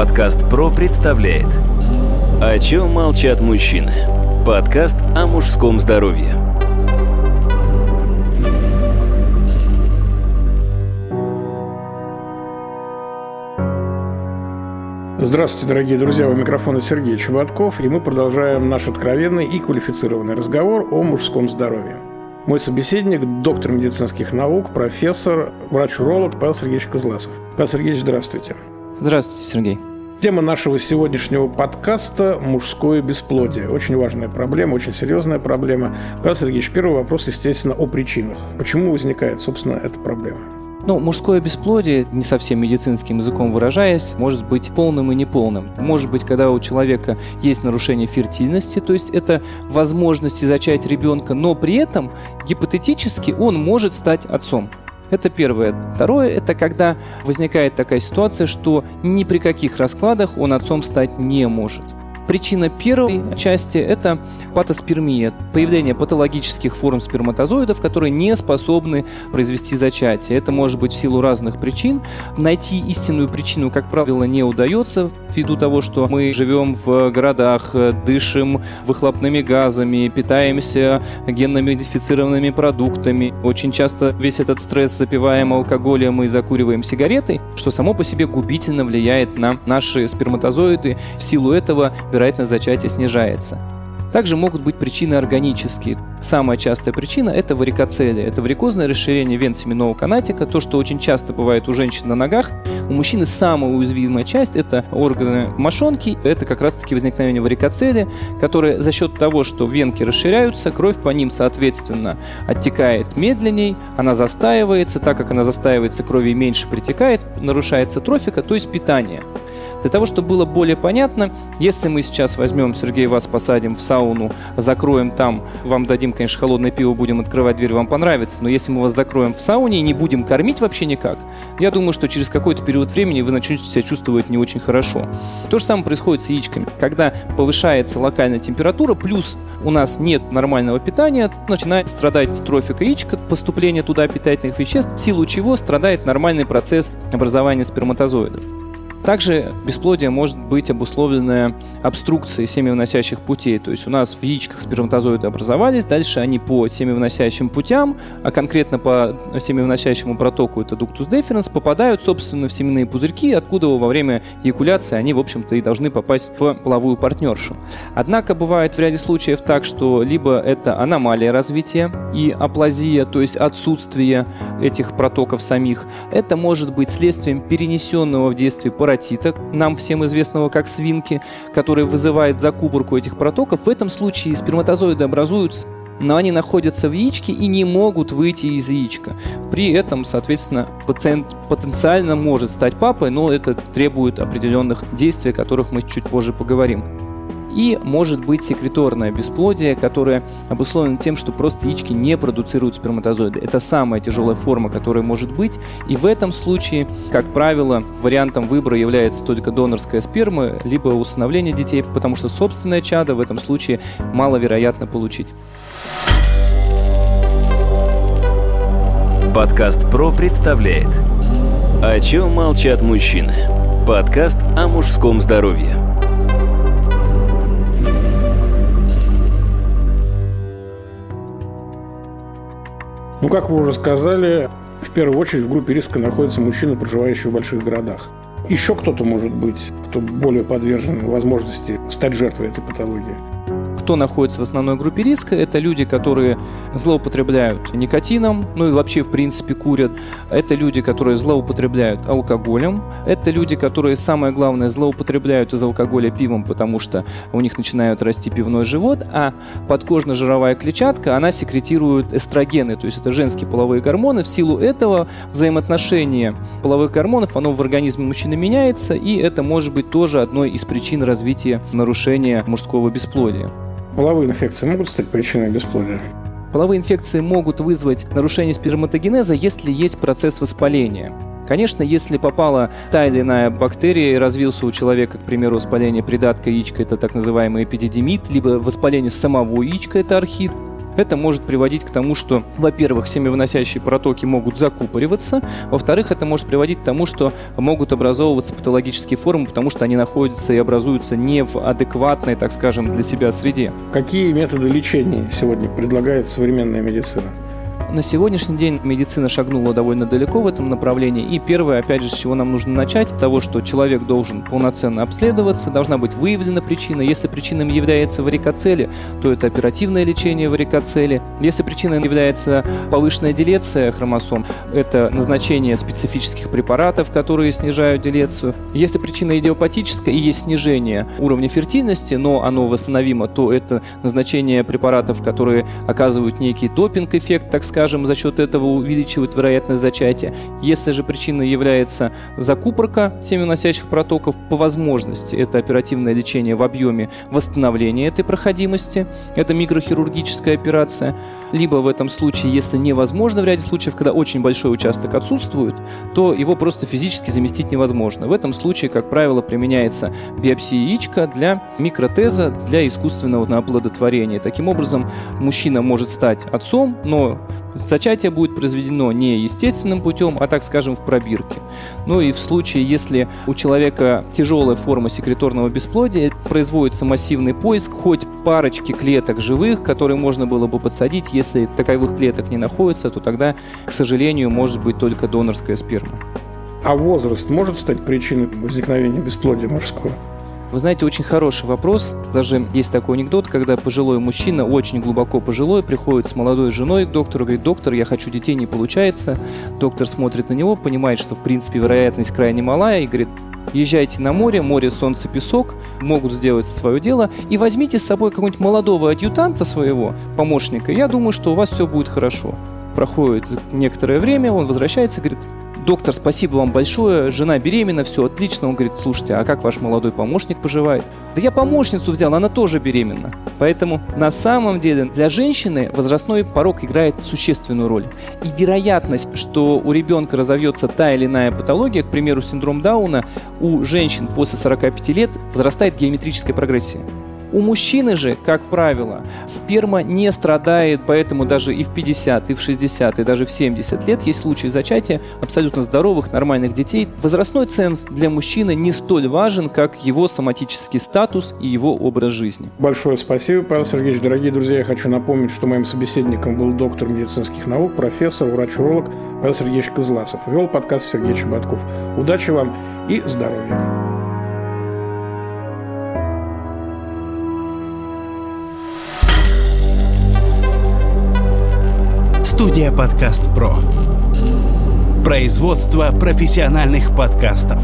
Подкаст ПРО представляет О чем молчат мужчины? Подкаст о мужском здоровье Здравствуйте, дорогие друзья, у микрофона Сергей Чеботков, и мы продолжаем наш откровенный и квалифицированный разговор о мужском здоровье. Мой собеседник – доктор медицинских наук, профессор, врач-уролог Павел Сергеевич Козласов. Павел Сергеевич, здравствуйте. Здравствуйте, Сергей. Тема нашего сегодняшнего подкаста – мужское бесплодие. Очень важная проблема, очень серьезная проблема. Павел Сергеевич, первый вопрос, естественно, о причинах. Почему возникает, собственно, эта проблема? Ну, мужское бесплодие, не совсем медицинским языком выражаясь, может быть полным и неполным. Может быть, когда у человека есть нарушение фертильности, то есть это возможности зачать ребенка, но при этом гипотетически он может стать отцом. Это первое. Второе – это когда возникает такая ситуация, что ни при каких раскладах он отцом стать не может. Причина первой части – это патоспермия, появление патологических форм сперматозоидов, которые не способны произвести зачатие. Это может быть в силу разных причин. Найти истинную причину, как правило, не удается ввиду того, что мы живем в городах, дышим выхлопными газами, питаемся генно-модифицированными продуктами. Очень часто весь этот стресс запиваем алкоголем и закуриваем сигаретой, что само по себе губительно влияет на наши сперматозоиды. В силу этого вероятность зачатия снижается. Также могут быть причины органические. Самая частая причина – это варикоцелия. Это варикозное расширение вен семенного канатика, то, что очень часто бывает у женщин на ногах. У мужчины самая уязвимая часть – это органы мошонки. Это как раз-таки возникновение варикоцелия, которое за счет того, что венки расширяются, кровь по ним, соответственно, оттекает медленней, она застаивается. Так как она застаивается, крови меньше притекает, нарушается трофика, то есть питание. Для того, чтобы было более понятно, если мы сейчас возьмем, Сергей, вас посадим в сауну, закроем там, вам дадим, конечно, холодное пиво, будем открывать дверь, вам понравится, но если мы вас закроем в сауне и не будем кормить вообще никак, я думаю, что через какой-то период времени вы начнете себя чувствовать не очень хорошо. То же самое происходит с яичками. Когда повышается локальная температура, плюс у нас нет нормального питания, начинает страдать трофика яичка, поступление туда питательных веществ, в силу чего страдает нормальный процесс образования сперматозоидов. Также бесплодие может быть обусловлено обструкцией семявыносящих путей. То есть у нас в яичках сперматозоиды образовались, дальше они по семявыносящим путям, а конкретно по семявыносящему протоку, это дуктус деференс, попадают, собственно, в семенные пузырьки, откуда во время эякуляции они, в общем-то, и должны попасть в половую партнершу. Однако бывает в ряде случаев так, что либо это аномалия развития и аплазия, то есть отсутствие этих протоков самих, это может быть следствием перенесенного в действии паразита паротита, нам всем известного как свинки, который вызывает закупорку этих протоков, в этом случае сперматозоиды образуются но они находятся в яичке и не могут выйти из яичка. При этом, соответственно, пациент потенциально может стать папой, но это требует определенных действий, о которых мы чуть позже поговорим. И может быть секреторное бесплодие, которое обусловлено тем, что просто яички не продуцируют сперматозоиды. Это самая тяжелая форма, которая может быть. И в этом случае, как правило, вариантом выбора является только донорская сперма, либо усыновление детей, потому что собственное чадо в этом случае маловероятно получить. Подкаст ПРО представляет О чем молчат мужчины? Подкаст о мужском здоровье Ну, как вы уже сказали, в первую очередь в группе риска находятся мужчины, проживающие в больших городах. Еще кто-то может быть, кто более подвержен возможности стать жертвой этой патологии кто находится в основной группе риска, это люди, которые злоупотребляют никотином, ну и вообще, в принципе, курят. Это люди, которые злоупотребляют алкоголем. Это люди, которые, самое главное, злоупотребляют из алкоголя пивом, потому что у них начинают расти пивной живот, а подкожно-жировая клетчатка, она секретирует эстрогены, то есть это женские половые гормоны. В силу этого взаимоотношение половых гормонов, оно в организме мужчины меняется, и это может быть тоже одной из причин развития нарушения мужского бесплодия. Половые инфекции могут стать причиной бесплодия? Половые инфекции могут вызвать нарушение сперматогенеза, если есть процесс воспаления. Конечно, если попала та или иная бактерия и развился у человека, к примеру, воспаление придатка яичка, это так называемый эпидидимит, либо воспаление самого яичка, это архит, Это может приводить к тому, что, во-первых, семявыносящие протоки могут закупориваться, во-вторых, это может приводить к тому, что могут образовываться патологические формы, потому что они находятся и образуются не в адекватной, так скажем, для себя среде. Какие методы лечения сегодня предлагает современная медицина? На сегодняшний день медицина шагнула довольно далеко в этом направлении. И первое, опять же, с чего нам нужно начать, того, что человек должен полноценно обследоваться, должна быть выявлена причина. Если причиной является варикоцели, то это оперативное лечение варикоцели. Если причиной является повышенная делеция хромосом, это назначение специфических препаратов, которые снижают делецию. Если причина идиопатическая и есть снижение уровня фертильности, но оно восстановимо, то это назначение препаратов, которые оказывают некий допинг-эффект, так сказать, скажем, за счет этого увеличивают вероятность зачатия. Если же причиной является закупорка семеносящих протоков, по возможности это оперативное лечение в объеме восстановления этой проходимости, это микрохирургическая операция, либо в этом случае, если невозможно в ряде случаев, когда очень большой участок отсутствует, то его просто физически заместить невозможно. В этом случае, как правило, применяется биопсия яичка для микротеза, для искусственного оплодотворения. Таким образом, мужчина может стать отцом, но Зачатие будет произведено не естественным путем, а, так скажем, в пробирке. Ну и в случае, если у человека тяжелая форма секреторного бесплодия, производится массивный поиск хоть парочки клеток живых, которые можно было бы подсадить. Если таковых клеток не находится, то тогда, к сожалению, может быть только донорская сперма. А возраст может стать причиной возникновения бесплодия мужского? Вы знаете, очень хороший вопрос. Даже есть такой анекдот, когда пожилой мужчина, очень глубоко пожилой, приходит с молодой женой к доктору, говорит, доктор, я хочу детей, не получается. Доктор смотрит на него, понимает, что в принципе вероятность крайне малая и говорит, езжайте на море, море, солнце, песок, могут сделать свое дело, и возьмите с собой какого-нибудь молодого адъютанта своего, помощника, я думаю, что у вас все будет хорошо. Проходит некоторое время, он возвращается говорит, доктор, спасибо вам большое, жена беременна, все отлично. Он говорит, слушайте, а как ваш молодой помощник поживает? Да я помощницу взял, она тоже беременна. Поэтому на самом деле для женщины возрастной порог играет существенную роль. И вероятность, что у ребенка разовьется та или иная патология, к примеру, синдром Дауна, у женщин после 45 лет возрастает геометрическая прогрессия. У мужчины же, как правило, сперма не страдает, поэтому даже и в 50, и в 60, и даже в 70 лет есть случаи зачатия абсолютно здоровых, нормальных детей. Возрастной ценз для мужчины не столь важен, как его соматический статус и его образ жизни. Большое спасибо, Павел Сергеевич. Дорогие друзья, я хочу напомнить, что моим собеседником был доктор медицинских наук, профессор, врач-уролог Павел Сергеевич Козласов. Вел подкаст Сергей Чеботков. Удачи вам и здоровья! Студия «Подкаст Про». Производство профессиональных подкастов.